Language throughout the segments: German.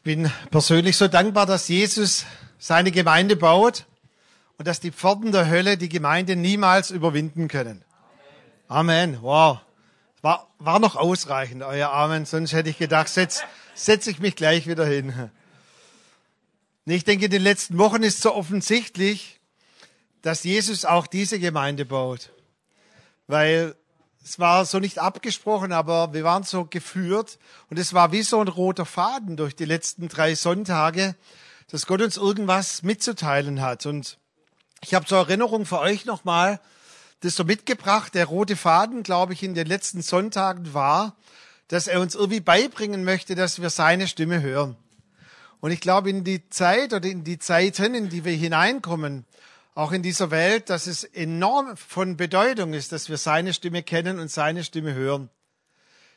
Ich bin persönlich so dankbar, dass Jesus seine Gemeinde baut und dass die Pforten der Hölle die Gemeinde niemals überwinden können. Amen. Wow. War, war noch ausreichend, euer Amen. Sonst hätte ich gedacht, setz, setz ich mich gleich wieder hin. Ich denke, in den letzten Wochen ist so offensichtlich, dass Jesus auch diese Gemeinde baut. Weil es war so nicht abgesprochen, aber wir waren so geführt und es war wie so ein roter Faden durch die letzten drei Sonntage, dass Gott uns irgendwas mitzuteilen hat. Und ich habe zur Erinnerung für euch nochmal das so mitgebracht. Der rote Faden, glaube ich, in den letzten Sonntagen war, dass er uns irgendwie beibringen möchte, dass wir seine Stimme hören. Und ich glaube, in die Zeit oder in die Zeiten, in die wir hineinkommen, auch in dieser Welt, dass es enorm von Bedeutung ist, dass wir seine Stimme kennen und seine Stimme hören.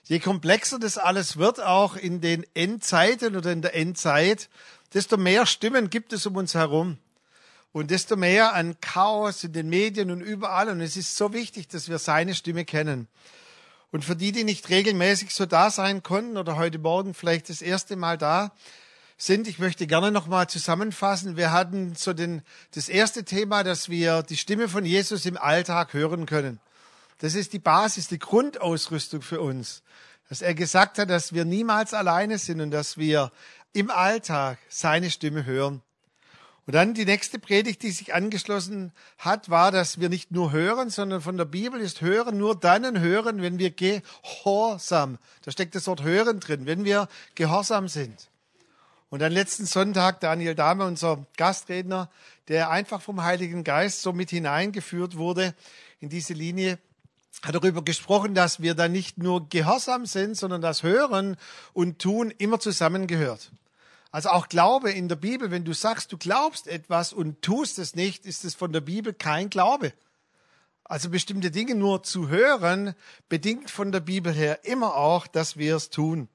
Je komplexer das alles wird, auch in den Endzeiten oder in der Endzeit, desto mehr Stimmen gibt es um uns herum. Und desto mehr an Chaos in den Medien und überall. Und es ist so wichtig, dass wir seine Stimme kennen. Und für die, die nicht regelmäßig so da sein konnten oder heute Morgen vielleicht das erste Mal da, sind. Ich möchte gerne nochmal zusammenfassen. Wir hatten so den, das erste Thema, dass wir die Stimme von Jesus im Alltag hören können. Das ist die Basis, die Grundausrüstung für uns. Dass er gesagt hat, dass wir niemals alleine sind und dass wir im Alltag seine Stimme hören. Und dann die nächste Predigt, die sich angeschlossen hat, war, dass wir nicht nur hören, sondern von der Bibel ist hören nur dann hören, wenn wir gehorsam, da steckt das Wort hören drin, wenn wir gehorsam sind. Und dann letzten Sonntag Daniel Dahme, unser Gastredner, der einfach vom Heiligen Geist so mit hineingeführt wurde in diese Linie, hat darüber gesprochen, dass wir da nicht nur gehorsam sind, sondern das Hören und Tun immer zusammengehört. Also auch Glaube in der Bibel, wenn du sagst, du glaubst etwas und tust es nicht, ist es von der Bibel kein Glaube. Also bestimmte Dinge nur zu hören, bedingt von der Bibel her immer auch, dass wir es tun.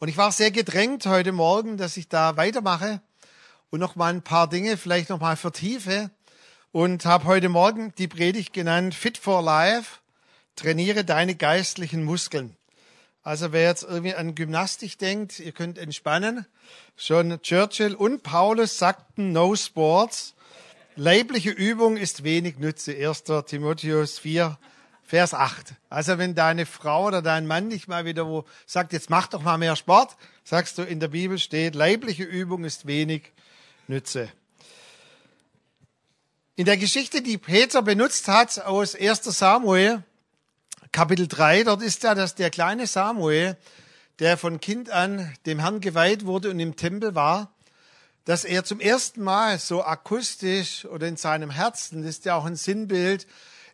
Und ich war sehr gedrängt heute Morgen, dass ich da weitermache und noch mal ein paar Dinge vielleicht noch mal vertiefe und habe heute Morgen die Predigt genannt Fit for Life. Trainiere deine geistlichen Muskeln. Also wer jetzt irgendwie an Gymnastik denkt, ihr könnt entspannen. Schon Churchill und Paulus sagten No Sports. Leibliche Übung ist wenig Nütze. 1. Timotheus 4, Vers 8. Also wenn deine Frau oder dein Mann nicht mal wieder wo sagt, jetzt mach doch mal mehr Sport, sagst du, in der Bibel steht, leibliche Übung ist wenig Nütze. In der Geschichte, die Peter benutzt hat aus 1 Samuel, Kapitel 3, dort ist ja, dass der kleine Samuel, der von Kind an dem Herrn geweiht wurde und im Tempel war, dass er zum ersten Mal so akustisch oder in seinem Herzen, das ist ja auch ein Sinnbild,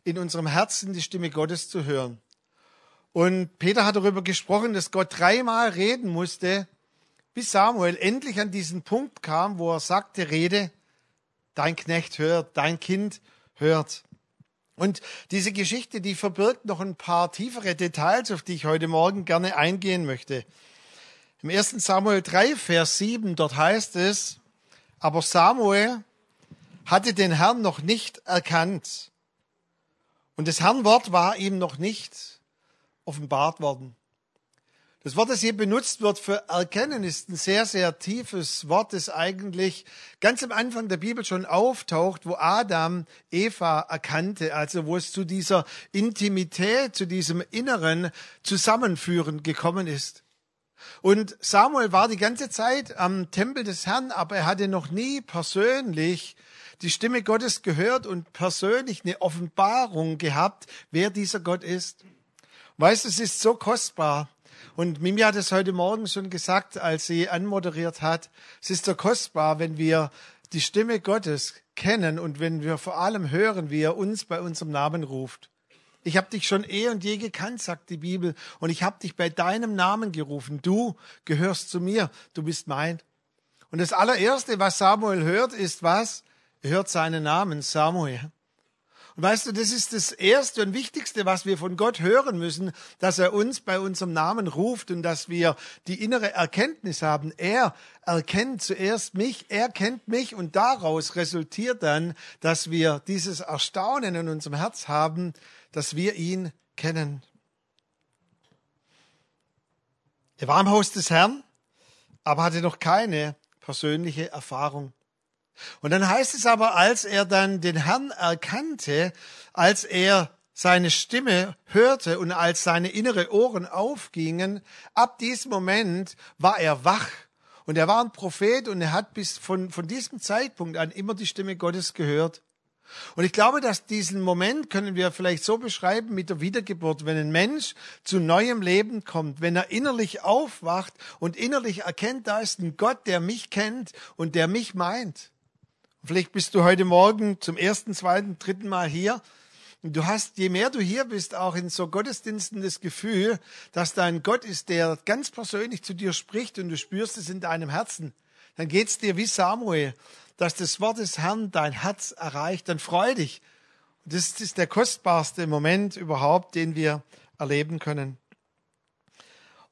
in unserem Herzen die Stimme Gottes zu hören. Und Peter hat darüber gesprochen, dass Gott dreimal reden musste, bis Samuel endlich an diesen Punkt kam, wo er sagte, rede, dein Knecht hört, dein Kind hört. Und diese Geschichte, die verbirgt noch ein paar tiefere Details, auf die ich heute Morgen gerne eingehen möchte. Im 1. Samuel 3, Vers 7, dort heißt es, aber Samuel hatte den Herrn noch nicht erkannt. Und das Herrnwort war ihm noch nicht offenbart worden. Das Wort, das hier benutzt wird für erkennen, ist ein sehr, sehr tiefes Wort, das eigentlich ganz am Anfang der Bibel schon auftaucht, wo Adam Eva erkannte, also wo es zu dieser Intimität, zu diesem inneren Zusammenführen gekommen ist. Und Samuel war die ganze Zeit am Tempel des Herrn, aber er hatte noch nie persönlich die Stimme Gottes gehört und persönlich eine Offenbarung gehabt, wer dieser Gott ist. Weißt du, es ist so kostbar. Und Mimi hat es heute Morgen schon gesagt, als sie anmoderiert hat. Es ist so kostbar, wenn wir die Stimme Gottes kennen und wenn wir vor allem hören, wie er uns bei unserem Namen ruft. Ich habe dich schon eh und je gekannt, sagt die Bibel, und ich habe dich bei deinem Namen gerufen. Du gehörst zu mir, du bist mein. Und das allererste, was Samuel hört, ist was? Hört seinen Namen, Samuel. Und weißt du, das ist das Erste und Wichtigste, was wir von Gott hören müssen, dass er uns bei unserem Namen ruft und dass wir die innere Erkenntnis haben. Er erkennt zuerst mich, er kennt mich und daraus resultiert dann, dass wir dieses Erstaunen in unserem Herz haben, dass wir ihn kennen. Er war im Haus des Herrn aber hatte noch keine persönliche Erfahrung. Und dann heißt es aber, als er dann den Herrn erkannte, als er seine Stimme hörte und als seine innere Ohren aufgingen, ab diesem Moment war er wach. Und er war ein Prophet und er hat bis von, von diesem Zeitpunkt an immer die Stimme Gottes gehört. Und ich glaube, dass diesen Moment können wir vielleicht so beschreiben mit der Wiedergeburt, wenn ein Mensch zu neuem Leben kommt, wenn er innerlich aufwacht und innerlich erkennt, da ist ein Gott, der mich kennt und der mich meint. Vielleicht bist du heute Morgen zum ersten, zweiten, dritten Mal hier Du hast, je mehr du hier bist, auch in so Gottesdiensten das Gefühl, dass da ein Gott ist, der ganz persönlich zu dir spricht und du spürst es in deinem Herzen. Dann geht's dir wie Samuel, dass das Wort des Herrn dein Herz erreicht. Dann freu dich. Das ist der kostbarste Moment überhaupt, den wir erleben können.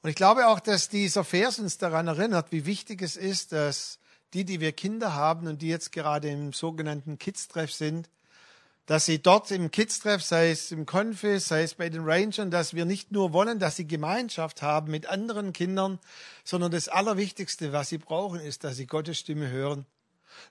Und ich glaube auch, dass dieser Vers uns daran erinnert, wie wichtig es ist, dass die, die wir Kinder haben und die jetzt gerade im sogenannten Kids-Treff sind, dass sie dort im Kids-Treff, sei es im Konfi, sei es bei den Rangern, dass wir nicht nur wollen, dass sie Gemeinschaft haben mit anderen Kindern, sondern das Allerwichtigste, was sie brauchen, ist, dass sie Gottes Stimme hören.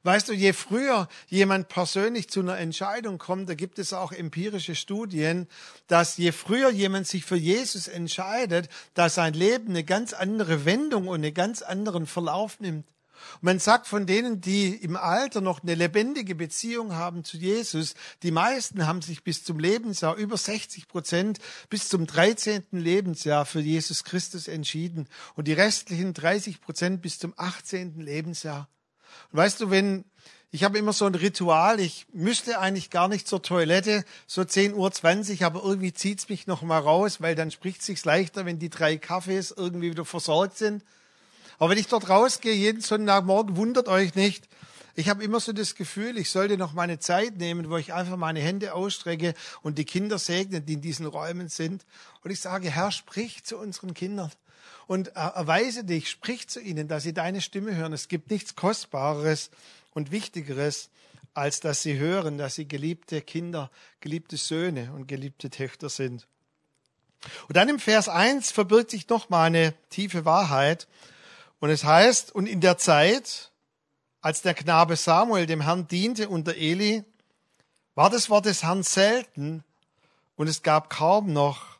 Weißt du, je früher jemand persönlich zu einer Entscheidung kommt, da gibt es auch empirische Studien, dass je früher jemand sich für Jesus entscheidet, dass sein Leben eine ganz andere Wendung und einen ganz anderen Verlauf nimmt. Und man sagt von denen, die im Alter noch eine lebendige Beziehung haben zu Jesus, die meisten haben sich bis zum Lebensjahr, über 60 Prozent, bis zum 13. Lebensjahr für Jesus Christus entschieden. Und die restlichen 30 Prozent bis zum 18. Lebensjahr. Und weißt du, wenn, ich habe immer so ein Ritual, ich müsste eigentlich gar nicht zur Toilette, so 10.20 Uhr, aber irgendwie zieht's mich noch mal raus, weil dann spricht sich's leichter, wenn die drei Kaffees irgendwie wieder versorgt sind. Aber wenn ich dort rausgehe, jeden Sonntagmorgen, wundert euch nicht. Ich habe immer so das Gefühl, ich sollte noch meine Zeit nehmen, wo ich einfach meine Hände ausstrecke und die Kinder segne, die in diesen Räumen sind. Und ich sage, Herr, sprich zu unseren Kindern und erweise dich, sprich zu ihnen, dass sie deine Stimme hören. Es gibt nichts Kostbareres und Wichtigeres, als dass sie hören, dass sie geliebte Kinder, geliebte Söhne und geliebte Töchter sind. Und dann im Vers 1 verbirgt sich noch mal eine tiefe Wahrheit. Und es heißt, und in der Zeit, als der Knabe Samuel dem Herrn diente unter Eli, war das Wort des Herrn selten und es gab kaum noch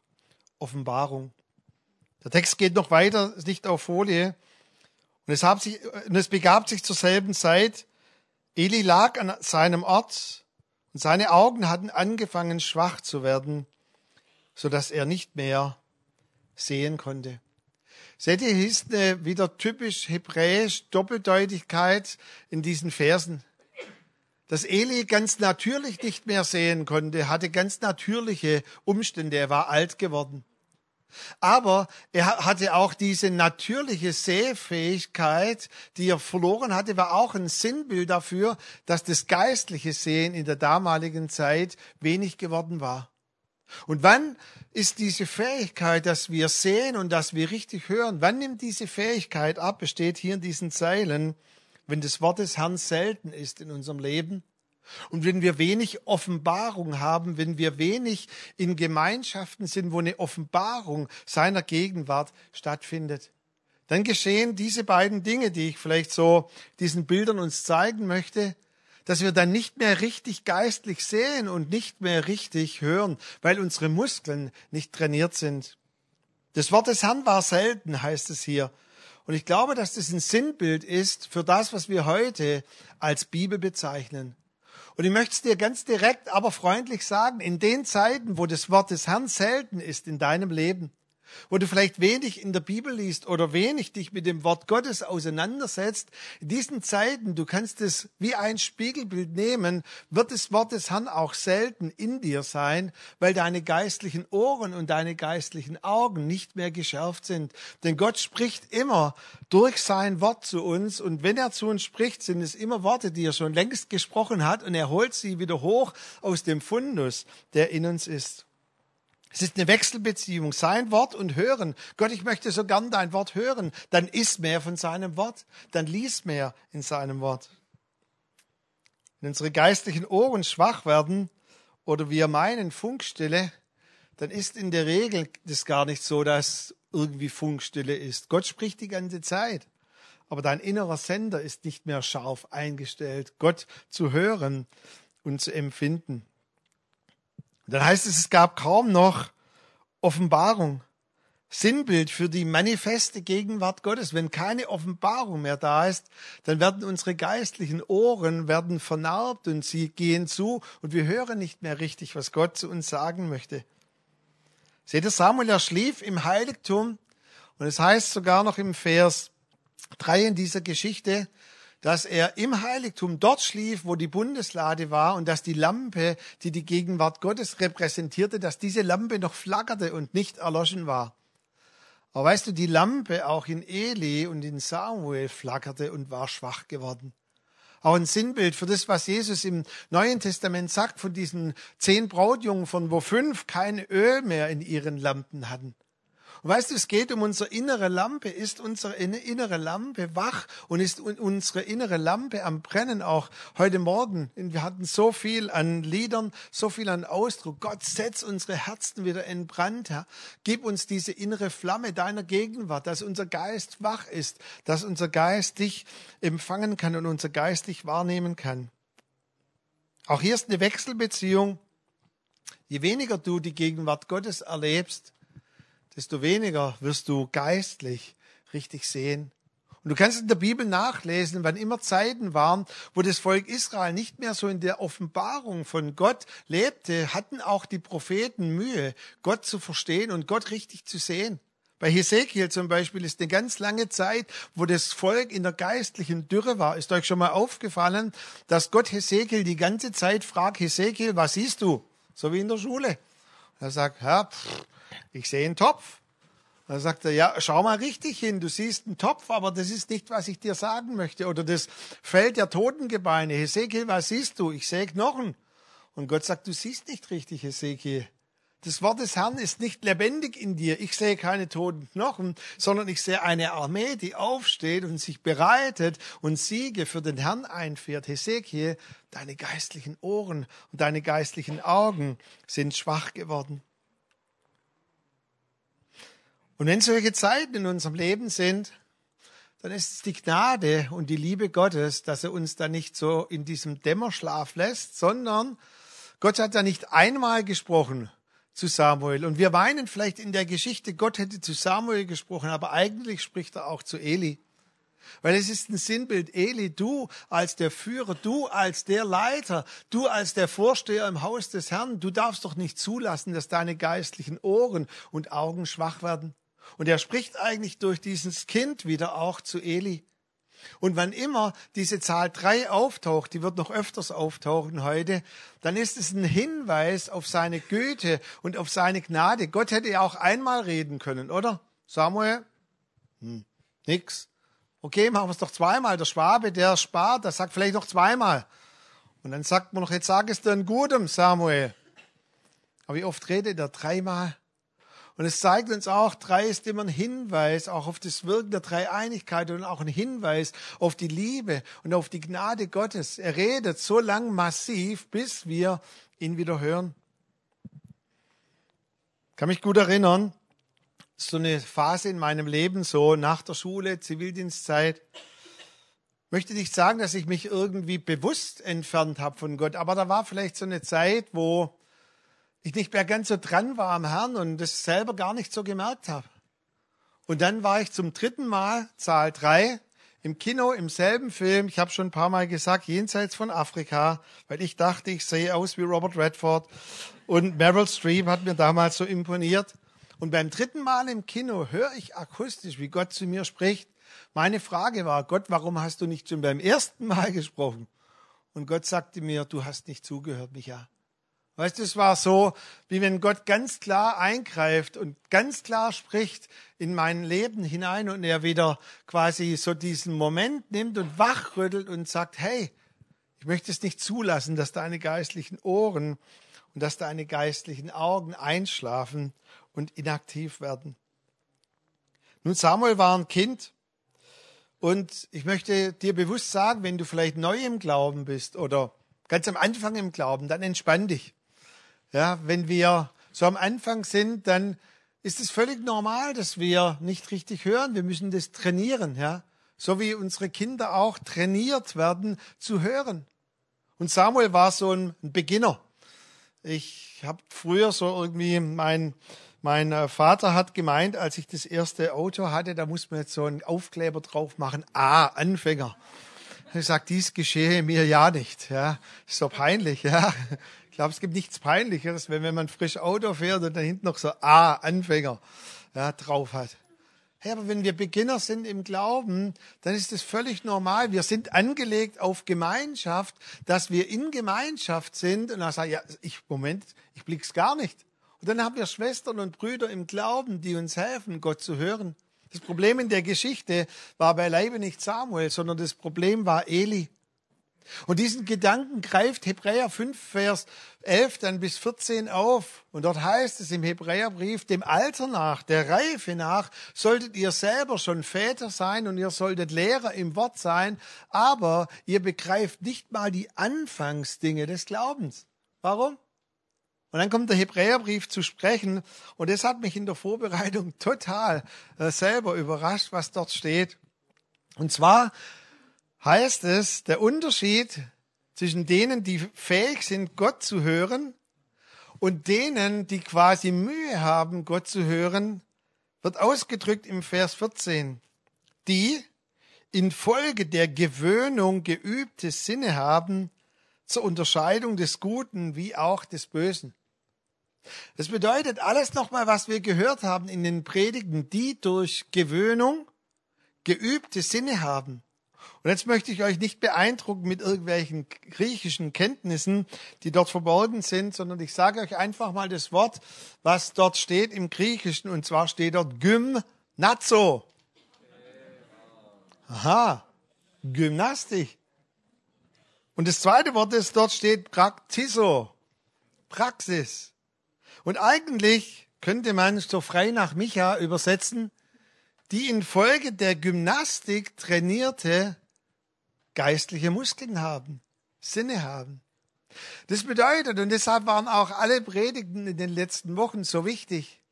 Offenbarung. Der Text geht noch weiter, ist nicht auf Folie. Und es, sich, und es begab sich zur selben Zeit, Eli lag an seinem Ort und seine Augen hatten angefangen schwach zu werden, so dass er nicht mehr sehen konnte. Seht ihr, hier ist eine wieder typisch hebräisch Doppeldeutigkeit in diesen Versen. Dass Eli ganz natürlich nicht mehr sehen konnte, hatte ganz natürliche Umstände. Er war alt geworden. Aber er hatte auch diese natürliche Sehfähigkeit, die er verloren hatte, war auch ein Sinnbild dafür, dass das geistliche Sehen in der damaligen Zeit wenig geworden war. Und wann ist diese Fähigkeit, dass wir sehen und dass wir richtig hören, wann nimmt diese Fähigkeit ab? Es steht hier in diesen Zeilen, wenn das Wort des Herrn selten ist in unserem Leben und wenn wir wenig Offenbarung haben, wenn wir wenig in Gemeinschaften sind, wo eine Offenbarung seiner Gegenwart stattfindet. Dann geschehen diese beiden Dinge, die ich vielleicht so diesen Bildern uns zeigen möchte dass wir dann nicht mehr richtig geistlich sehen und nicht mehr richtig hören, weil unsere Muskeln nicht trainiert sind. Das Wort des Herrn war selten, heißt es hier. Und ich glaube, dass das ein Sinnbild ist für das, was wir heute als Bibel bezeichnen. Und ich möchte es dir ganz direkt, aber freundlich sagen, in den Zeiten, wo das Wort des Herrn selten ist in deinem Leben, wo du vielleicht wenig in der Bibel liest oder wenig dich mit dem Wort Gottes auseinandersetzt, in diesen Zeiten, du kannst es wie ein Spiegelbild nehmen, wird das Wort des Herrn auch selten in dir sein, weil deine geistlichen Ohren und deine geistlichen Augen nicht mehr geschärft sind. Denn Gott spricht immer durch sein Wort zu uns und wenn er zu uns spricht, sind es immer Worte, die er schon längst gesprochen hat und er holt sie wieder hoch aus dem Fundus, der in uns ist. Es ist eine Wechselbeziehung, sein Wort und hören. Gott, ich möchte so gern dein Wort hören. Dann isst mehr von seinem Wort, dann lies mehr in seinem Wort. Wenn unsere geistlichen Ohren schwach werden oder wir meinen Funkstille, dann ist in der Regel das gar nicht so, dass irgendwie Funkstille ist. Gott spricht die ganze Zeit. aber dein innerer Sender ist nicht mehr scharf eingestellt, Gott zu hören und zu empfinden. Dann heißt es, es gab kaum noch Offenbarung. Sinnbild für die manifeste Gegenwart Gottes. Wenn keine Offenbarung mehr da ist, dann werden unsere geistlichen Ohren werden vernarbt und sie gehen zu und wir hören nicht mehr richtig, was Gott zu uns sagen möchte. Seht ihr, Samuel, er schlief im Heiligtum und es heißt sogar noch im Vers 3 in dieser Geschichte, dass er im Heiligtum dort schlief, wo die Bundeslade war und dass die Lampe, die die Gegenwart Gottes repräsentierte, dass diese Lampe noch flackerte und nicht erloschen war. Aber weißt du, die Lampe auch in Eli und in Samuel flackerte und war schwach geworden. Auch ein Sinnbild für das, was Jesus im Neuen Testament sagt von diesen zehn Brautjungen, von wo fünf kein Öl mehr in ihren Lampen hatten. Und weißt du, es geht um unsere innere Lampe. Ist unsere innere Lampe wach und ist unsere innere Lampe am Brennen auch heute Morgen? Wir hatten so viel an Liedern, so viel an Ausdruck. Gott, setz unsere Herzen wieder in Brand, Herr. Gib uns diese innere Flamme deiner Gegenwart, dass unser Geist wach ist, dass unser Geist dich empfangen kann und unser Geist dich wahrnehmen kann. Auch hier ist eine Wechselbeziehung. Je weniger du die Gegenwart Gottes erlebst, desto weniger wirst du geistlich richtig sehen. Und du kannst in der Bibel nachlesen, wann immer Zeiten waren, wo das Volk Israel nicht mehr so in der Offenbarung von Gott lebte, hatten auch die Propheten Mühe, Gott zu verstehen und Gott richtig zu sehen. Bei Hesekiel zum Beispiel ist eine ganz lange Zeit, wo das Volk in der geistlichen Dürre war. Ist euch schon mal aufgefallen, dass Gott Hesekiel die ganze Zeit fragt, Hesekiel, was siehst du? So wie in der Schule. Er sagt, Herr, pff, ich sehe einen Topf. Dann sagt er, ja, schau mal richtig hin, du siehst einen Topf, aber das ist nicht, was ich dir sagen möchte. Oder das Feld der Totengebeine. Hesekiel, was siehst du? Ich sehe Knochen. Und Gott sagt, du siehst nicht richtig, Hesekiel. Das Wort des Herrn ist nicht lebendig in dir. Ich sehe keine toten Knochen, sondern ich sehe eine Armee, die aufsteht und sich bereitet und Siege für den Herrn einfährt. Hesekiel, deine geistlichen Ohren und deine geistlichen Augen sind schwach geworden. Und wenn solche Zeiten in unserem Leben sind, dann ist es die Gnade und die Liebe Gottes, dass er uns da nicht so in diesem Dämmerschlaf lässt, sondern Gott hat da nicht einmal gesprochen zu Samuel. Und wir weinen vielleicht in der Geschichte, Gott hätte zu Samuel gesprochen, aber eigentlich spricht er auch zu Eli. Weil es ist ein Sinnbild, Eli, du als der Führer, du als der Leiter, du als der Vorsteher im Haus des Herrn, du darfst doch nicht zulassen, dass deine geistlichen Ohren und Augen schwach werden. Und er spricht eigentlich durch dieses Kind wieder auch zu Eli. Und wann immer diese Zahl drei auftaucht, die wird noch öfters auftauchen heute, dann ist es ein Hinweis auf seine Güte und auf seine Gnade. Gott hätte ja auch einmal reden können, oder? Samuel? Hm, nix. Okay, machen wir es doch zweimal. Der Schwabe, der spart, der sagt vielleicht noch zweimal. Und dann sagt man noch, jetzt sag es dir Gutem, Samuel. Aber wie oft redet er? Dreimal? Und es zeigt uns auch, drei ist immer ein Hinweis auch auf das Wirken der Dreieinigkeit und auch ein Hinweis auf die Liebe und auf die Gnade Gottes. Er redet so lang massiv, bis wir ihn wieder hören. Ich kann mich gut erinnern, so eine Phase in meinem Leben, so nach der Schule, Zivildienstzeit. Möchte nicht sagen, dass ich mich irgendwie bewusst entfernt habe von Gott, aber da war vielleicht so eine Zeit, wo ich nicht mehr ganz so dran war am Herrn und das selber gar nicht so gemerkt habe. Und dann war ich zum dritten Mal, Zahl drei, im Kino, im selben Film, ich habe schon ein paar Mal gesagt, jenseits von Afrika, weil ich dachte, ich sehe aus wie Robert Redford. Und Meryl Streep hat mir damals so imponiert. Und beim dritten Mal im Kino höre ich akustisch, wie Gott zu mir spricht. Meine Frage war, Gott, warum hast du nicht schon beim ersten Mal gesprochen? Und Gott sagte mir, du hast nicht zugehört, Micha. Weißt du, es war so, wie wenn Gott ganz klar eingreift und ganz klar spricht in mein Leben hinein und er wieder quasi so diesen Moment nimmt und wachrüttelt und sagt, hey, ich möchte es nicht zulassen, dass deine geistlichen Ohren und dass deine geistlichen Augen einschlafen und inaktiv werden. Nun, Samuel war ein Kind und ich möchte dir bewusst sagen, wenn du vielleicht neu im Glauben bist oder ganz am Anfang im Glauben, dann entspann dich. Ja, wenn wir so am Anfang sind, dann ist es völlig normal, dass wir nicht richtig hören. Wir müssen das trainieren, ja. so wie unsere Kinder auch trainiert werden zu hören. Und Samuel war so ein Beginner. Ich habe früher so irgendwie mein mein äh, Vater hat gemeint, als ich das erste Auto hatte, da muss man jetzt so einen Aufkleber drauf machen. Ah, Anfänger. Ich sage, dies geschehe mir ja nicht. Ja, ist so peinlich. Ja, ich glaube, es gibt nichts Peinlicheres, wenn, wenn man frisch Auto fährt und da hinten noch so Ah, Anfänger ja, drauf hat. Hey, aber wenn wir Beginner sind im Glauben, dann ist es völlig normal. Wir sind angelegt auf Gemeinschaft, dass wir in Gemeinschaft sind. Und dann sage ich, ja, ich, Moment, ich blick's gar nicht. Und dann haben wir Schwestern und Brüder im Glauben, die uns helfen, Gott zu hören. Das Problem in der Geschichte war beileibe nicht Samuel, sondern das Problem war Eli. Und diesen Gedanken greift Hebräer 5, Vers 11 dann bis 14 auf. Und dort heißt es im Hebräerbrief, dem Alter nach, der Reife nach, solltet ihr selber schon Väter sein und ihr solltet Lehrer im Wort sein, aber ihr begreift nicht mal die Anfangsdinge des Glaubens. Warum? Und dann kommt der Hebräerbrief zu sprechen und das hat mich in der Vorbereitung total äh, selber überrascht, was dort steht. Und zwar heißt es, der Unterschied zwischen denen, die fähig sind, Gott zu hören und denen, die quasi Mühe haben, Gott zu hören, wird ausgedrückt im Vers 14. Die infolge der Gewöhnung geübte Sinne haben zur Unterscheidung des Guten wie auch des Bösen. Das bedeutet alles nochmal, was wir gehört haben in den Predigten, die durch Gewöhnung geübte Sinne haben. Und jetzt möchte ich euch nicht beeindrucken mit irgendwelchen griechischen Kenntnissen, die dort verborgen sind, sondern ich sage euch einfach mal das Wort, was dort steht im Griechischen, und zwar steht dort Gymnazo. Aha, Gymnastik. Und das zweite Wort, das dort steht, Praktiso, Praxis. Und eigentlich könnte man so frei nach Micha übersetzen, die infolge der Gymnastik trainierte geistliche Muskeln haben, Sinne haben. Das bedeutet, und deshalb waren auch alle Predigten in den letzten Wochen so wichtig,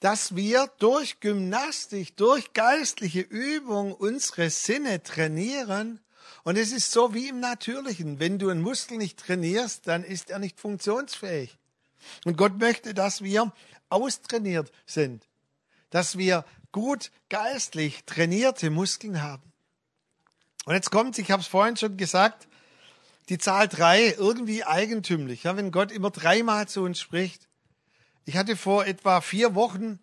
dass wir durch Gymnastik, durch geistliche Übung unsere Sinne trainieren. Und es ist so wie im Natürlichen. Wenn du einen Muskel nicht trainierst, dann ist er nicht funktionsfähig. Und Gott möchte, dass wir austrainiert sind, dass wir gut geistlich trainierte Muskeln haben. Und jetzt kommt, ich habe es vorhin schon gesagt, die Zahl drei irgendwie eigentümlich, ja, wenn Gott immer dreimal zu uns spricht. Ich hatte vor etwa vier Wochen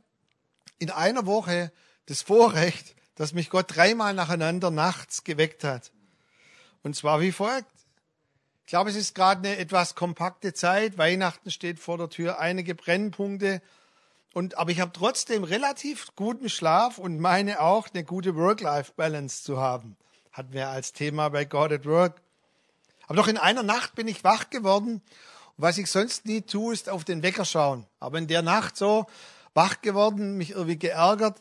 in einer Woche das Vorrecht, dass mich Gott dreimal nacheinander nachts geweckt hat. Und zwar wie folgt. Ich glaube, es ist gerade eine etwas kompakte Zeit. Weihnachten steht vor der Tür, einige Brennpunkte. Und, aber ich habe trotzdem relativ guten Schlaf und meine auch, eine gute Work-Life-Balance zu haben. Hatten wir als Thema bei God at Work. Aber doch in einer Nacht bin ich wach geworden. Und was ich sonst nie tue, ist auf den Wecker schauen. Aber in der Nacht so wach geworden, mich irgendwie geärgert.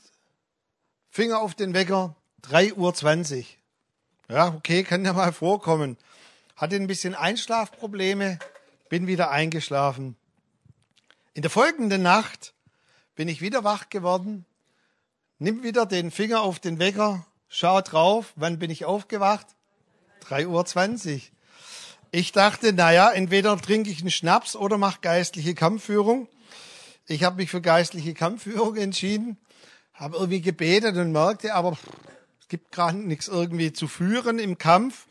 Finger auf den Wecker, 3.20 Uhr. Ja, okay, kann ja mal vorkommen hatte ein bisschen Einschlafprobleme, bin wieder eingeschlafen. In der folgenden Nacht bin ich wieder wach geworden, nimm wieder den Finger auf den Wecker, schau drauf, wann bin ich aufgewacht? 3.20 Uhr. Ich dachte, naja, entweder trinke ich einen Schnaps oder mache geistliche Kampfführung. Ich habe mich für geistliche Kampfführung entschieden, habe irgendwie gebetet und merkte, aber es gibt gerade nichts irgendwie zu führen im Kampf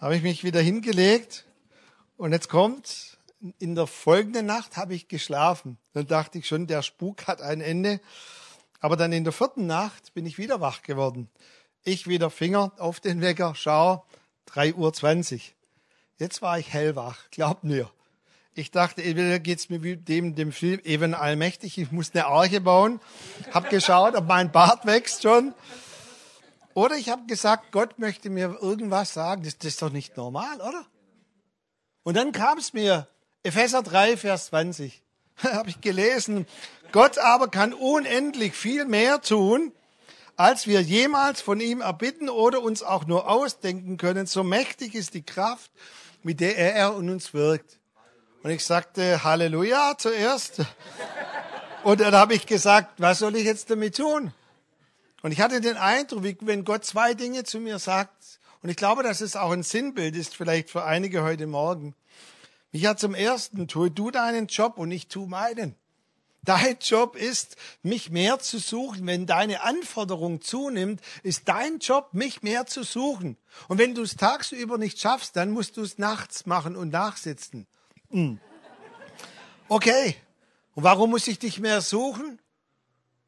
habe ich mich wieder hingelegt und jetzt kommt, in der folgenden Nacht habe ich geschlafen. Dann dachte ich schon, der Spuk hat ein Ende. Aber dann in der vierten Nacht bin ich wieder wach geworden. Ich wieder Finger auf den Wecker, schau, 3.20 Uhr. Jetzt war ich hellwach, glaubt mir. Ich dachte, entweder geht's mir wie dem, dem Film Eben Allmächtig, ich muss eine Arche bauen. Hab geschaut, ob mein Bart wächst schon. Oder ich habe gesagt, Gott möchte mir irgendwas sagen. Das, das ist doch nicht normal, oder? Und dann kam es mir, Epheser 3, Vers 20. habe ich gelesen. Gott aber kann unendlich viel mehr tun, als wir jemals von ihm erbitten oder uns auch nur ausdenken können. So mächtig ist die Kraft, mit der er in uns wirkt. Und ich sagte Halleluja zuerst. Und dann habe ich gesagt, was soll ich jetzt damit tun? Und ich hatte den Eindruck, wie wenn Gott zwei Dinge zu mir sagt, und ich glaube, dass es auch ein Sinnbild ist, vielleicht für einige heute Morgen. Mich hat zum ersten, tue du deinen Job und ich tu meinen. Dein Job ist, mich mehr zu suchen. Wenn deine Anforderung zunimmt, ist dein Job, mich mehr zu suchen. Und wenn du es tagsüber nicht schaffst, dann musst du es nachts machen und nachsitzen. Hm. Okay. Und warum muss ich dich mehr suchen?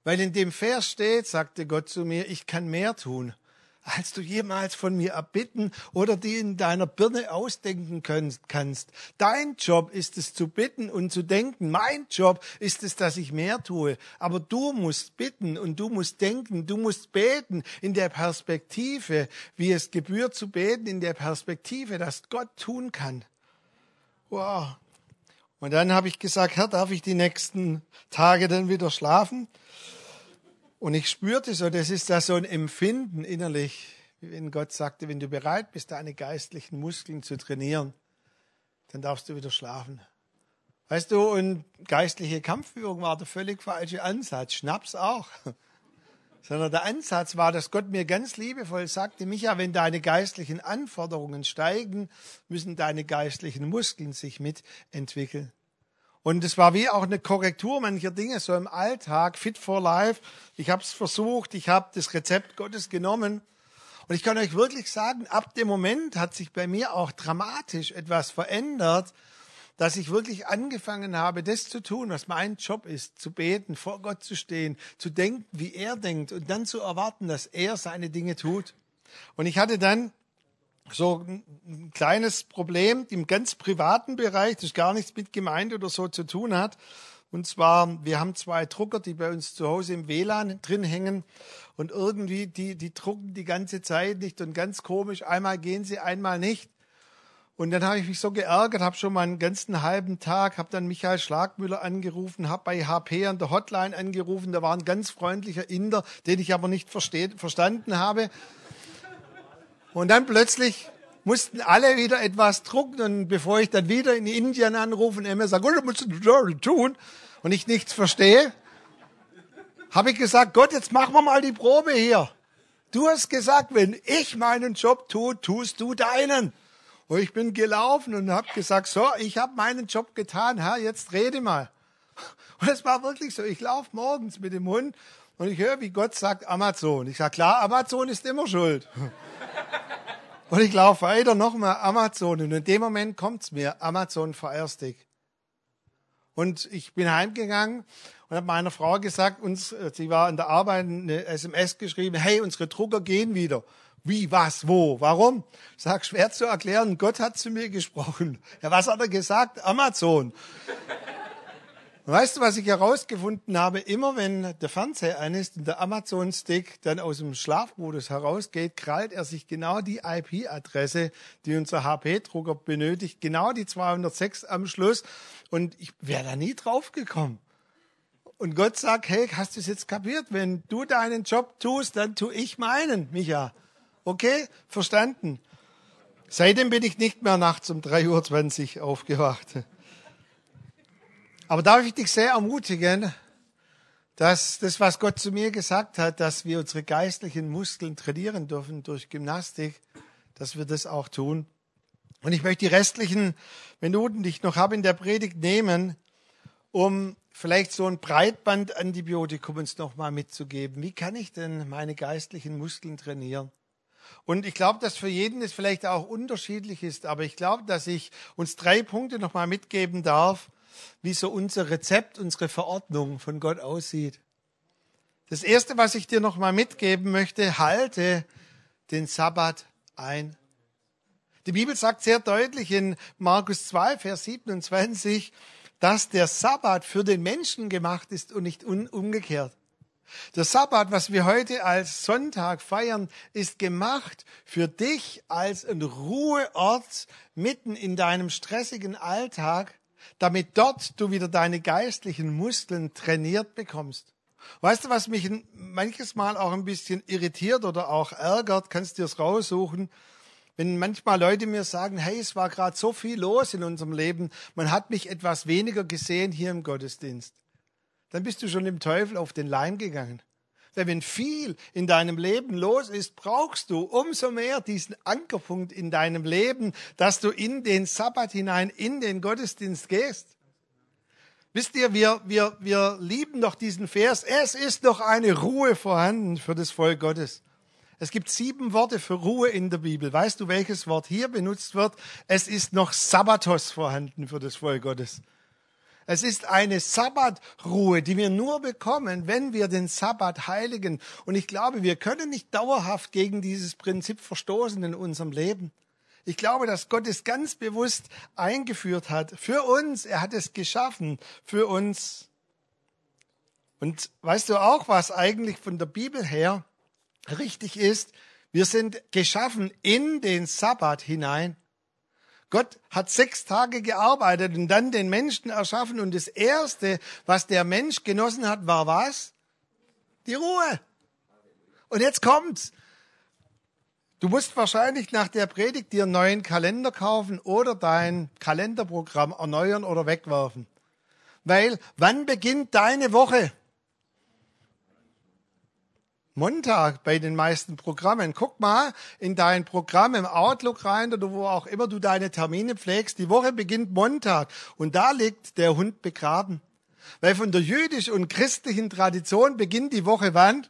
Weil in dem Vers steht, sagte Gott zu mir, ich kann mehr tun, als du jemals von mir erbitten oder die in deiner Birne ausdenken kannst. Dein Job ist es zu bitten und zu denken. Mein Job ist es, dass ich mehr tue. Aber du musst bitten und du musst denken, du musst beten in der Perspektive, wie es gebührt zu beten, in der Perspektive, dass Gott tun kann. Wow. Und dann habe ich gesagt, Herr, darf ich die nächsten Tage dann wieder schlafen? Und ich spürte so, das ist da so ein Empfinden innerlich, wie wenn Gott sagte, wenn du bereit bist, deine geistlichen Muskeln zu trainieren, dann darfst du wieder schlafen. Weißt du, und geistliche Kampfführung war der völlig falsche Ansatz. Schnaps auch. Sondern der Ansatz war, dass Gott mir ganz liebevoll sagte, Micha, wenn deine geistlichen Anforderungen steigen, müssen deine geistlichen Muskeln sich mitentwickeln. Und es war wie auch eine Korrektur mancher Dinge, so im Alltag, fit for life. Ich habe es versucht, ich habe das Rezept Gottes genommen. Und ich kann euch wirklich sagen, ab dem Moment hat sich bei mir auch dramatisch etwas verändert, dass ich wirklich angefangen habe, das zu tun, was mein Job ist, zu beten, vor Gott zu stehen, zu denken, wie er denkt und dann zu erwarten, dass er seine Dinge tut. Und ich hatte dann so ein kleines Problem im ganz privaten Bereich, das gar nichts mit Gemeinde oder so zu tun hat. Und zwar, wir haben zwei Drucker, die bei uns zu Hause im WLAN drin hängen. Und irgendwie, die, die drucken die ganze Zeit nicht und ganz komisch. Einmal gehen sie, einmal nicht. Und dann habe ich mich so geärgert, habe schon mal einen ganzen halben Tag, habe dann Michael Schlagmüller angerufen, habe bei HP an der Hotline angerufen. Da war ein ganz freundlicher Inder, den ich aber nicht versteht, verstanden habe. Und dann plötzlich mussten alle wieder etwas drucken und bevor ich dann wieder in Indien anrufe und er mir sagt, was musst du tun und ich nichts verstehe, habe ich gesagt, Gott, jetzt machen wir mal die Probe hier. Du hast gesagt, wenn ich meinen Job tue, tust du deinen. Und ich bin gelaufen und habe gesagt, so, ich habe meinen Job getan, Herr, jetzt rede mal. Und es war wirklich so, ich laufe morgens mit dem Hund und ich höre, wie Gott sagt, Amazon. Ich sage, klar, Amazon ist immer schuld. Und ich laufe weiter, nochmal Amazon. Und in dem Moment kommt's mir, Amazon Stick. Und ich bin heimgegangen und habe meiner Frau gesagt, uns, sie war in der Arbeit eine SMS geschrieben, hey, unsere Drucker gehen wieder. Wie, was, wo, warum? Sag, schwer zu erklären, Gott hat zu mir gesprochen. Ja, was hat er gesagt? Amazon. Weißt du, was ich herausgefunden habe? Immer wenn der Fernseher an ist und der Amazon-Stick dann aus dem Schlafmodus herausgeht, krallt er sich genau die IP-Adresse, die unser HP-Drucker benötigt, genau die 206 am Schluss. Und ich wäre da nie drauf gekommen. Und Gott sagt, hey, hast du es jetzt kapiert? Wenn du deinen Job tust, dann tu ich meinen, Micha. Okay, verstanden. Seitdem bin ich nicht mehr nachts um 3.20 Uhr aufgewacht. Aber darf ich dich sehr ermutigen, dass das, was Gott zu mir gesagt hat, dass wir unsere geistlichen Muskeln trainieren dürfen durch Gymnastik, dass wir das auch tun. Und ich möchte die restlichen Minuten, die ich noch habe in der Predigt, nehmen, um vielleicht so ein Breitbandantibiotikum uns nochmal mitzugeben. Wie kann ich denn meine geistlichen Muskeln trainieren? Und ich glaube, dass für jeden es vielleicht auch unterschiedlich ist, aber ich glaube, dass ich uns drei Punkte nochmal mitgeben darf, wie so unser Rezept, unsere Verordnung von Gott aussieht. Das erste, was ich dir nochmal mitgeben möchte, halte den Sabbat ein. Die Bibel sagt sehr deutlich in Markus 2, Vers 27, dass der Sabbat für den Menschen gemacht ist und nicht umgekehrt. Der Sabbat, was wir heute als Sonntag feiern, ist gemacht für dich als ein Ruheort mitten in deinem stressigen Alltag, damit dort du wieder deine geistlichen Muskeln trainiert bekommst. Weißt du, was mich manches Mal auch ein bisschen irritiert oder auch ärgert, kannst du es raussuchen, wenn manchmal Leute mir sagen, hey, es war gerade so viel los in unserem Leben, man hat mich etwas weniger gesehen hier im Gottesdienst. Dann bist du schon dem Teufel auf den Leim gegangen. Weil wenn viel in deinem Leben los ist, brauchst du umso mehr diesen Ankerpunkt in deinem Leben, dass du in den Sabbat hinein, in den Gottesdienst gehst. Wisst ihr, wir, wir, wir lieben doch diesen Vers. Es ist doch eine Ruhe vorhanden für das Volk Gottes. Es gibt sieben Worte für Ruhe in der Bibel. Weißt du, welches Wort hier benutzt wird? Es ist noch Sabbatos vorhanden für das Volk Gottes. Es ist eine Sabbatruhe, die wir nur bekommen, wenn wir den Sabbat heiligen. Und ich glaube, wir können nicht dauerhaft gegen dieses Prinzip verstoßen in unserem Leben. Ich glaube, dass Gott es ganz bewusst eingeführt hat für uns. Er hat es geschaffen für uns. Und weißt du auch, was eigentlich von der Bibel her richtig ist? Wir sind geschaffen in den Sabbat hinein. Gott hat sechs Tage gearbeitet und dann den Menschen erschaffen. Und das Erste, was der Mensch genossen hat, war was? Die Ruhe. Und jetzt kommt's. Du musst wahrscheinlich nach der Predigt dir einen neuen Kalender kaufen oder dein Kalenderprogramm erneuern oder wegwerfen. Weil wann beginnt deine Woche? Montag bei den meisten Programmen. Guck mal in dein Programm im Outlook rein oder wo auch immer du deine Termine pflegst. Die Woche beginnt Montag und da liegt der Hund begraben. Weil von der jüdischen und christlichen Tradition beginnt die Woche wann?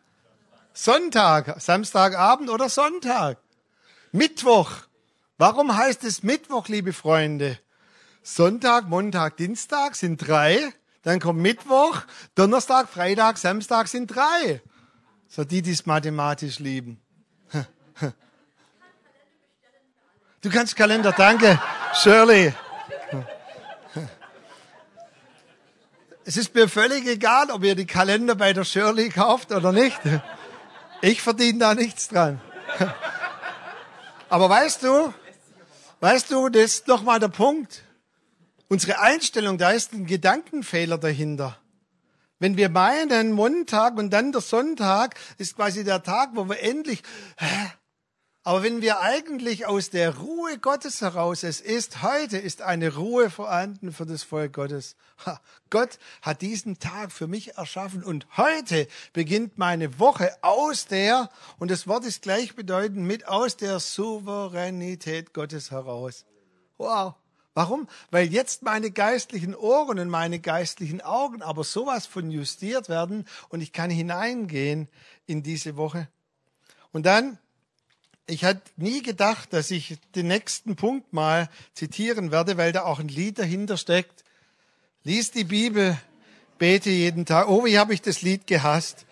Sonntag, Samstagabend oder Sonntag. Mittwoch. Warum heißt es Mittwoch, liebe Freunde? Sonntag, Montag, Dienstag sind drei. Dann kommt Mittwoch, Donnerstag, Freitag, Samstag sind drei. So die, die es mathematisch lieben. Du kannst Kalender, danke, Shirley. Es ist mir völlig egal, ob ihr die Kalender bei der Shirley kauft oder nicht. Ich verdiene da nichts dran. Aber weißt du, weißt du, das ist nochmal der Punkt. Unsere Einstellung, da ist ein Gedankenfehler dahinter. Wenn wir meinen, Montag und dann der Sonntag ist quasi der Tag, wo wir endlich, aber wenn wir eigentlich aus der Ruhe Gottes heraus, es ist heute, ist eine Ruhe vorhanden für das Volk Gottes. Gott hat diesen Tag für mich erschaffen und heute beginnt meine Woche aus der, und das Wort ist gleichbedeutend mit aus der Souveränität Gottes heraus. Wow. Warum? Weil jetzt meine geistlichen Ohren und meine geistlichen Augen aber sowas von justiert werden und ich kann hineingehen in diese Woche. Und dann, ich hatte nie gedacht, dass ich den nächsten Punkt mal zitieren werde, weil da auch ein Lied dahinter steckt. Lies die Bibel, bete jeden Tag. Oh, wie habe ich das Lied gehasst.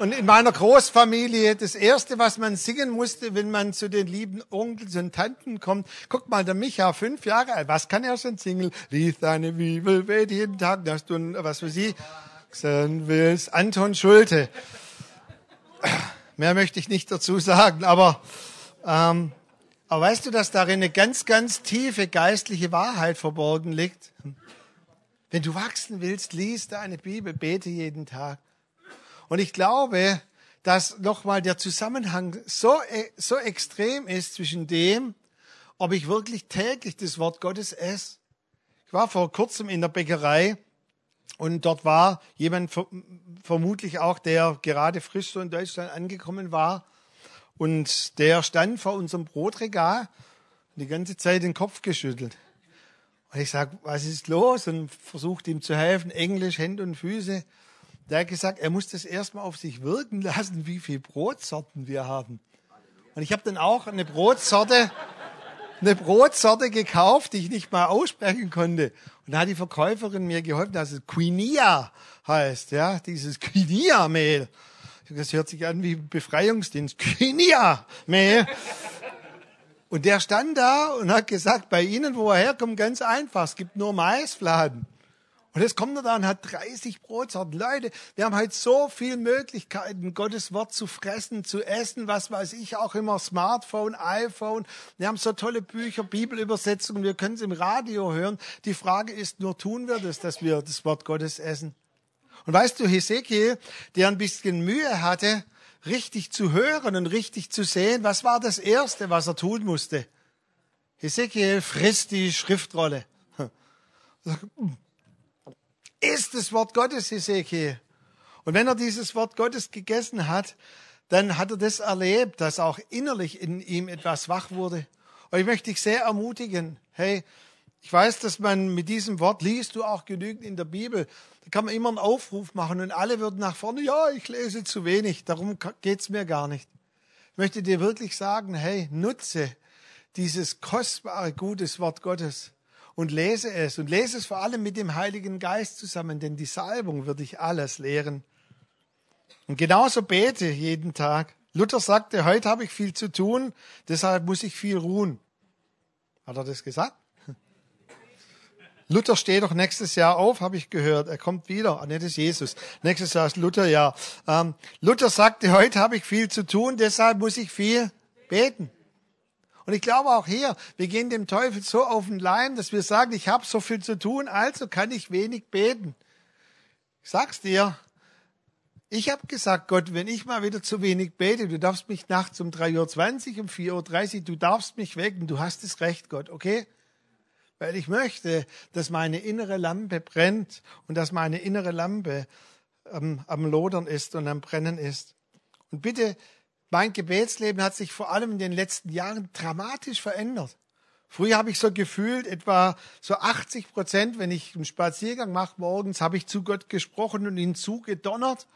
Und in meiner Großfamilie, das erste, was man singen musste, wenn man zu den lieben Onkels und Tanten kommt, guck mal, der Micha, fünf Jahre alt, was kann er schon singen? Lies deine Bibel, bet jeden Tag, dass du, was für sie sagen willst. Anton Schulte. Mehr möchte ich nicht dazu sagen, aber, ähm, aber weißt du, dass darin eine ganz, ganz tiefe geistliche Wahrheit verborgen liegt? Wenn du wachsen willst, lies deine Bibel, bete jeden Tag. Und ich glaube, dass nochmal der Zusammenhang so, e, so extrem ist zwischen dem, ob ich wirklich täglich das Wort Gottes esse. Ich war vor kurzem in der Bäckerei und dort war jemand vermutlich auch, der gerade frisch so in Deutschland angekommen war. Und der stand vor unserem Brotregal und die ganze Zeit den Kopf geschüttelt. Und ich sag, was ist los? Und versucht ihm zu helfen, Englisch, Hände und Füße. Der hat gesagt, er muss das erstmal auf sich wirken lassen, wie viele Brotsorten wir haben. Und ich habe dann auch eine Brotsorte, eine Brotsorte gekauft, die ich nicht mal aussprechen konnte. Und da hat die Verkäuferin mir geholfen, dass es Quinia heißt, ja, dieses Quinia-Mehl. Das hört sich an wie Befreiungsdienst. Quinia-Mehl. Und der stand da und hat gesagt, bei Ihnen, wo er herkommt, ganz einfach, es gibt nur Maisfladen. Und jetzt kommt er da und hat 30 Brotsorten. Leute, wir haben halt so viele Möglichkeiten, Gottes Wort zu fressen, zu essen, was weiß ich, auch immer Smartphone, iPhone. Wir haben so tolle Bücher, Bibelübersetzungen, wir können es im Radio hören. Die Frage ist nur, tun wir das, dass wir das Wort Gottes essen? Und weißt du, Hesekiel, der ein bisschen Mühe hatte, richtig zu hören und richtig zu sehen, was war das Erste, was er tun musste? Hesekiel frisst die Schriftrolle ist das Wort Gottes, Hesekiel. Und wenn er dieses Wort Gottes gegessen hat, dann hat er das erlebt, dass auch innerlich in ihm etwas wach wurde. Und ich möchte dich sehr ermutigen, hey, ich weiß, dass man mit diesem Wort liest du auch genügend in der Bibel. Da kann man immer einen Aufruf machen und alle würden nach vorne, ja, ich lese zu wenig, darum geht's mir gar nicht. Ich möchte dir wirklich sagen, hey, nutze dieses kostbare, gutes Wort Gottes und lese es und lese es vor allem mit dem Heiligen Geist zusammen, denn die Salbung wird dich alles lehren. Und genauso bete jeden Tag. Luther sagte, heute habe ich viel zu tun, deshalb muss ich viel ruhen. Hat er das gesagt? Luther steht doch nächstes Jahr auf, habe ich gehört. Er kommt wieder. Ah, nee, das ist Jesus. Nächstes Jahr ist Lutherjahr. Ähm, Luther sagte, heute habe ich viel zu tun, deshalb muss ich viel beten. Und ich glaube auch hier, wir gehen dem Teufel so auf den Leim, dass wir sagen, ich habe so viel zu tun, also kann ich wenig beten. Ich sag's dir, ich habe gesagt, Gott, wenn ich mal wieder zu wenig bete, du darfst mich nachts um 3.20 Uhr, um 4.30 Uhr, du darfst mich wecken, du hast das Recht, Gott, okay? weil ich möchte, dass meine innere Lampe brennt und dass meine innere Lampe ähm, am Lodern ist und am Brennen ist. Und bitte, mein Gebetsleben hat sich vor allem in den letzten Jahren dramatisch verändert. Früher habe ich so gefühlt, etwa so 80 Prozent, wenn ich einen Spaziergang mache morgens, habe ich zu Gott gesprochen und ihn zugedonnert,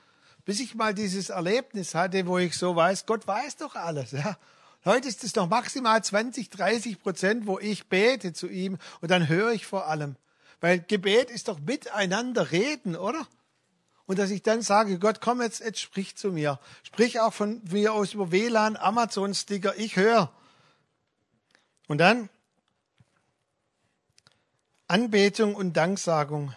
bis ich mal dieses Erlebnis hatte, wo ich so weiß, Gott weiß doch alles. Ja. Heute ist es noch maximal 20, 30 Prozent, wo ich bete zu ihm und dann höre ich vor allem. Weil Gebet ist doch miteinander reden, oder? Und dass ich dann sage, Gott, komm jetzt, jetzt sprich zu mir. Sprich auch von mir aus über WLAN, Amazon-Sticker, ich höre. Und dann Anbetung und Danksagung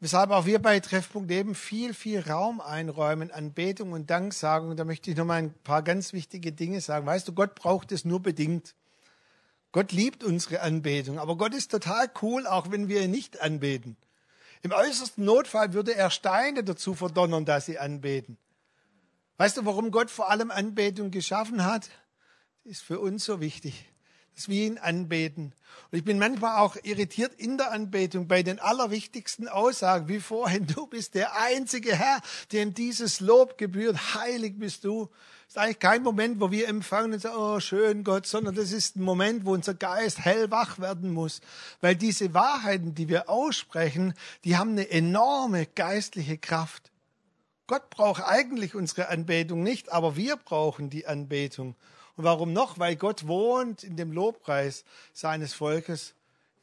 weshalb auch wir bei Treffpunkt Leben viel, viel Raum einräumen an Betung und Danksagung. Da möchte ich noch mal ein paar ganz wichtige Dinge sagen. Weißt du, Gott braucht es nur bedingt. Gott liebt unsere Anbetung, aber Gott ist total cool, auch wenn wir ihn nicht anbeten. Im äußersten Notfall würde er Steine dazu verdonnern, dass sie anbeten. Weißt du, warum Gott vor allem Anbetung geschaffen hat? Das ist für uns so wichtig dass wir ihn anbeten. Und ich bin manchmal auch irritiert in der Anbetung bei den allerwichtigsten Aussagen, wie vorhin, du bist der einzige Herr, dem dieses Lob gebührt, heilig bist du. Ist eigentlich kein Moment, wo wir empfangen und sagen, oh schön Gott, sondern das ist ein Moment, wo unser Geist hellwach werden muss. Weil diese Wahrheiten, die wir aussprechen, die haben eine enorme geistliche Kraft. Gott braucht eigentlich unsere Anbetung nicht, aber wir brauchen die Anbetung. Und warum noch? Weil Gott wohnt in dem Lobpreis seines Volkes.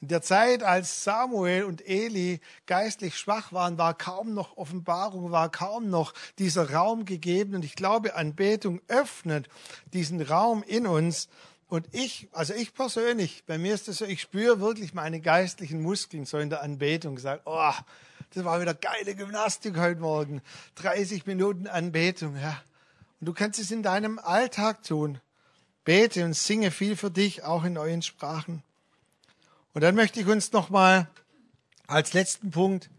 In der Zeit, als Samuel und Eli geistlich schwach waren, war kaum noch Offenbarung, war kaum noch dieser Raum gegeben. Und ich glaube, Anbetung öffnet diesen Raum in uns. Und ich, also ich persönlich, bei mir ist es so, ich spüre wirklich meine geistlichen Muskeln so in der Anbetung. Gesagt, oh, das war wieder geile Gymnastik heute Morgen. 30 Minuten Anbetung, ja. Und du kannst es in deinem Alltag tun bete und singe viel für dich, auch in neuen Sprachen. Und dann möchte ich uns nochmal als letzten Punkt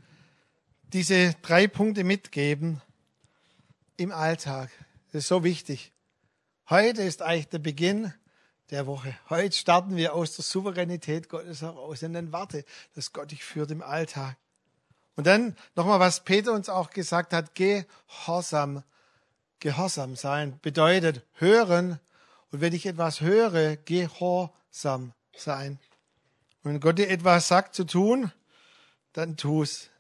diese drei Punkte mitgeben im Alltag. Das ist so wichtig. Heute ist eigentlich der Beginn der Woche. Heute starten wir aus der Souveränität Gottes heraus und dann warte, dass Gott dich führt im Alltag. Und dann nochmal, was Peter uns auch gesagt hat, Gehorsam. Gehorsam sein bedeutet hören und wenn ich etwas höre, gehorsam sein. Wenn Gott dir etwas sagt zu tun, dann tu's.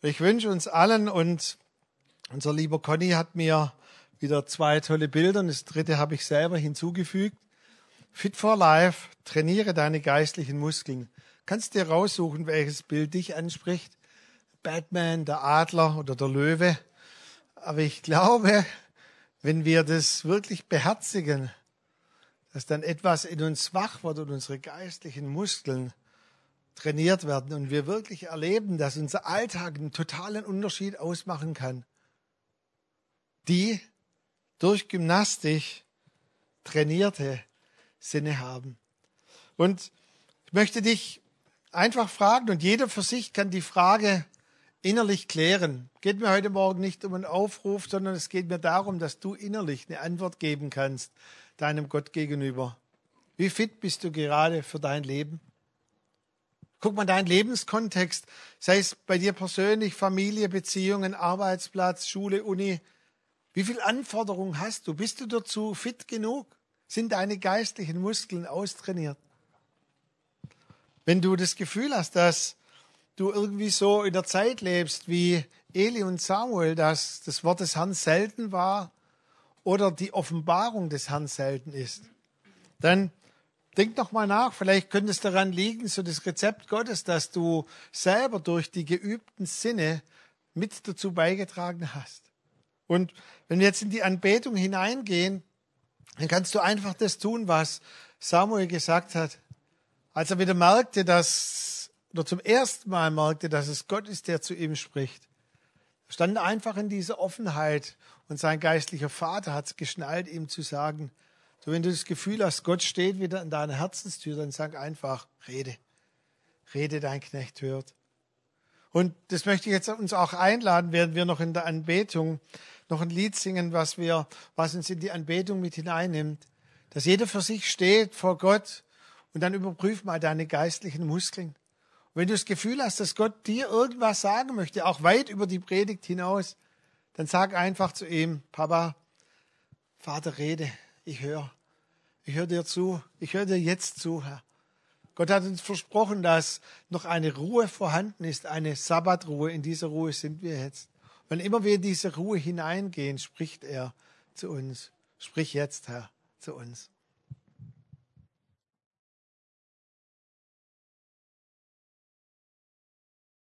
Ich wünsche uns allen und unser lieber Conny hat mir wieder zwei tolle Bilder und das dritte habe ich selber hinzugefügt. Fit for Life, trainiere deine geistlichen Muskeln. Kannst dir raussuchen, welches Bild dich anspricht. Batman, der Adler oder der Löwe. Aber ich glaube, wenn wir das wirklich beherzigen, dass dann etwas in uns wach wird und unsere geistlichen Muskeln trainiert werden und wir wirklich erleben, dass unser Alltag einen totalen Unterschied ausmachen kann. Die durch Gymnastik trainierte Sinne haben. Und ich möchte dich einfach fragen und jeder für sich kann die Frage innerlich klären. Geht mir heute Morgen nicht um einen Aufruf, sondern es geht mir darum, dass du innerlich eine Antwort geben kannst deinem Gott gegenüber. Wie fit bist du gerade für dein Leben? Guck mal deinen Lebenskontext, sei es bei dir persönlich, Familie, Beziehungen, Arbeitsplatz, Schule, Uni. Wie viel Anforderungen hast du? Bist du dazu fit genug? Sind deine geistlichen Muskeln austrainiert? Wenn du das Gefühl hast, dass du irgendwie so in der Zeit lebst wie Eli und Samuel, dass das Wort des Herrn selten war oder die Offenbarung des Herrn selten ist, dann denk doch mal nach. Vielleicht könnte es daran liegen, so das Rezept Gottes, dass du selber durch die geübten Sinne mit dazu beigetragen hast. Und wenn wir jetzt in die Anbetung hineingehen, dann kannst du einfach das tun, was Samuel gesagt hat. Als er wieder merkte, dass, oder zum ersten Mal merkte, dass es Gott ist, der zu ihm spricht, stand er einfach in dieser Offenheit und sein geistlicher Vater hat es geschnallt, ihm zu sagen, so wenn du das Gefühl hast, Gott steht wieder an deiner Herzenstür, dann sag einfach, rede. Rede, dein Knecht hört. Und das möchte ich jetzt uns auch einladen, während wir noch in der Anbetung noch ein Lied singen, was wir, was uns in die Anbetung mit hineinnimmt. Dass jeder für sich steht vor Gott und dann überprüf mal deine geistlichen Muskeln. Wenn du das Gefühl hast, dass Gott dir irgendwas sagen möchte, auch weit über die Predigt hinaus, dann sag einfach zu ihm, Papa, Vater, rede, ich höre. Ich höre dir zu. Ich höre dir jetzt zu, Herr. Gott hat uns versprochen, dass noch eine Ruhe vorhanden ist, eine Sabbatruhe. In dieser Ruhe sind wir jetzt. Wenn immer wir in diese Ruhe hineingehen, spricht er zu uns. Sprich jetzt, Herr, zu uns.